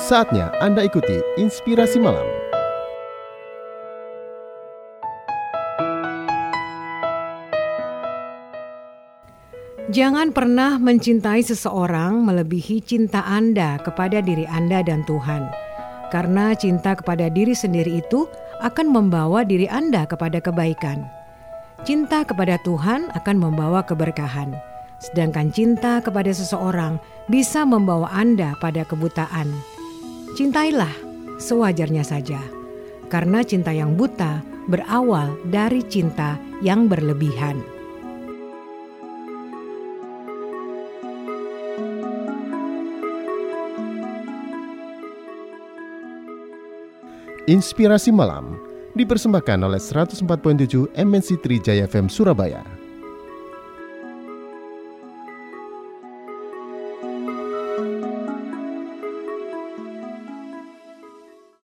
Saatnya Anda ikuti Inspirasi Malam. Jangan pernah mencintai seseorang melebihi cinta Anda kepada diri Anda dan Tuhan. Karena cinta kepada diri sendiri itu akan membawa diri Anda kepada kebaikan. Cinta kepada Tuhan akan membawa keberkahan. Sedangkan cinta kepada seseorang bisa membawa Anda pada kebutaan. Cintailah sewajarnya saja. Karena cinta yang buta berawal dari cinta yang berlebihan. Inspirasi Malam dipersembahkan oleh 104.7 MNC Trijaya FM Surabaya.